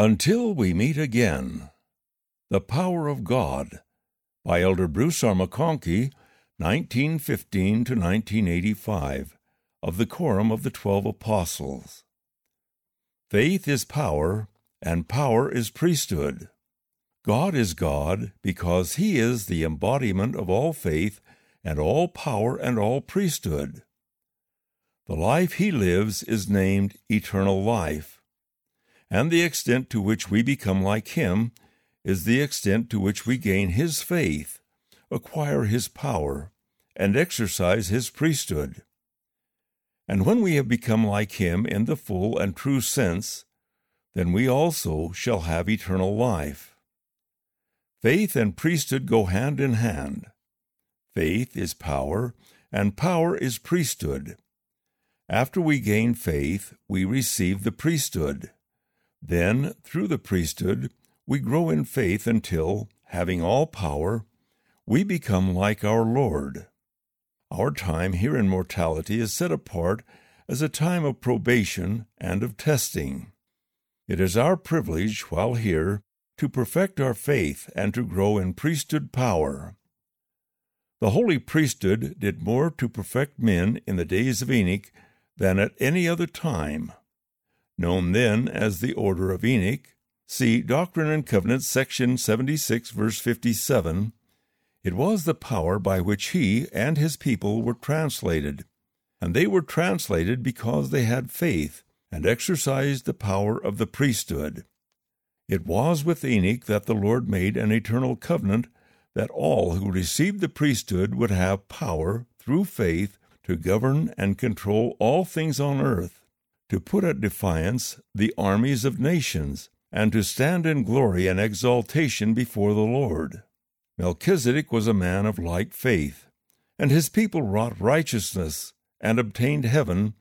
Until we meet again. The Power of God by Elder Bruce R. McConkie, 1915 to 1985, of the Quorum of the Twelve Apostles. Faith is power, and power is priesthood. God is God because He is the embodiment of all faith and all power and all priesthood. The life He lives is named eternal life and the extent to which we become like Him is the extent to which we gain His faith, acquire His power, and exercise His priesthood. And when we have become like Him in the full and true sense, then we also shall have eternal life. Faith and priesthood go hand in hand. Faith is power, and power is priesthood. After we gain faith, we receive the priesthood. Then, through the priesthood, we grow in faith until, having all power, we become like our Lord. Our time here in mortality is set apart as a time of probation and of testing. It is our privilege, while here, to perfect our faith and to grow in priesthood power. The holy priesthood did more to perfect men in the days of Enoch than at any other time known then as the Order of Enoch. See Doctrine and Covenants, section 76, verse 57. It was the power by which he and his people were translated, and they were translated because they had faith and exercised the power of the priesthood. It was with Enoch that the Lord made an eternal covenant that all who received the priesthood would have power, through faith, to govern and control all things on earth to put at defiance the armies of nations, and to stand in glory and exaltation before the Lord. Melchizedek was a man of like faith, and his people wrought righteousness, and obtained heaven,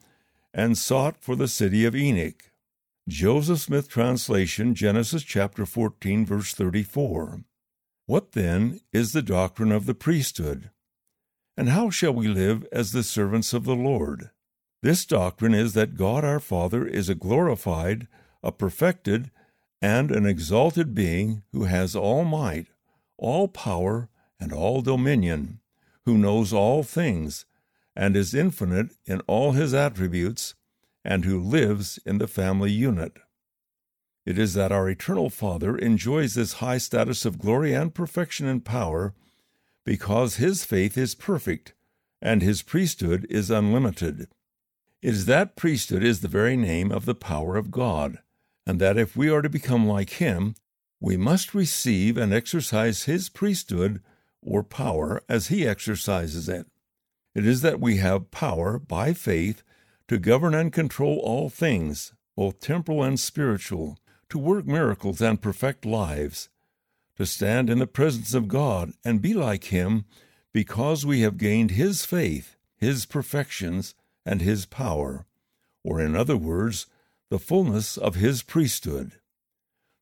and sought for the city of Enoch. Joseph Smith translation, Genesis chapter 14, verse 34. What then is the doctrine of the priesthood? And how shall we live as the servants of the Lord? This doctrine is that God our Father is a glorified, a perfected, and an exalted being who has all might, all power, and all dominion, who knows all things, and is infinite in all his attributes, and who lives in the family unit. It is that our eternal Father enjoys this high status of glory and perfection and power because his faith is perfect and his priesthood is unlimited. Is that priesthood is the very name of the power of God, and that if we are to become like Him, we must receive and exercise His priesthood or power as He exercises it. It is that we have power by faith to govern and control all things, both temporal and spiritual, to work miracles and perfect lives, to stand in the presence of God and be like Him because we have gained His faith, His perfections, and his power, or in other words, the fullness of his priesthood.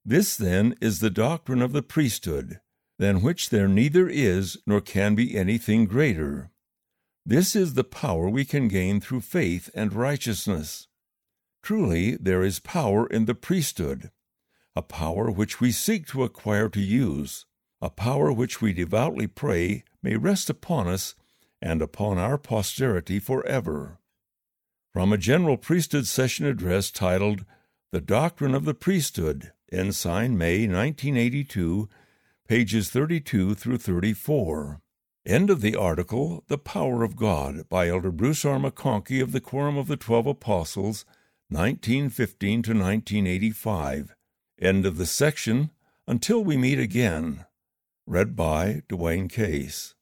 This, then, is the doctrine of the priesthood, than which there neither is nor can be anything greater. This is the power we can gain through faith and righteousness. Truly, there is power in the priesthood, a power which we seek to acquire to use, a power which we devoutly pray may rest upon us and upon our posterity forever from a general priesthood session address titled The Doctrine of the Priesthood, Ensign, May 1982, pages 32 through 34. End of the article The Power of God by Elder Bruce R. McConkie of the Quorum of the Twelve Apostles, 1915 to 1985. End of the section Until We Meet Again. Read by Dwayne Case.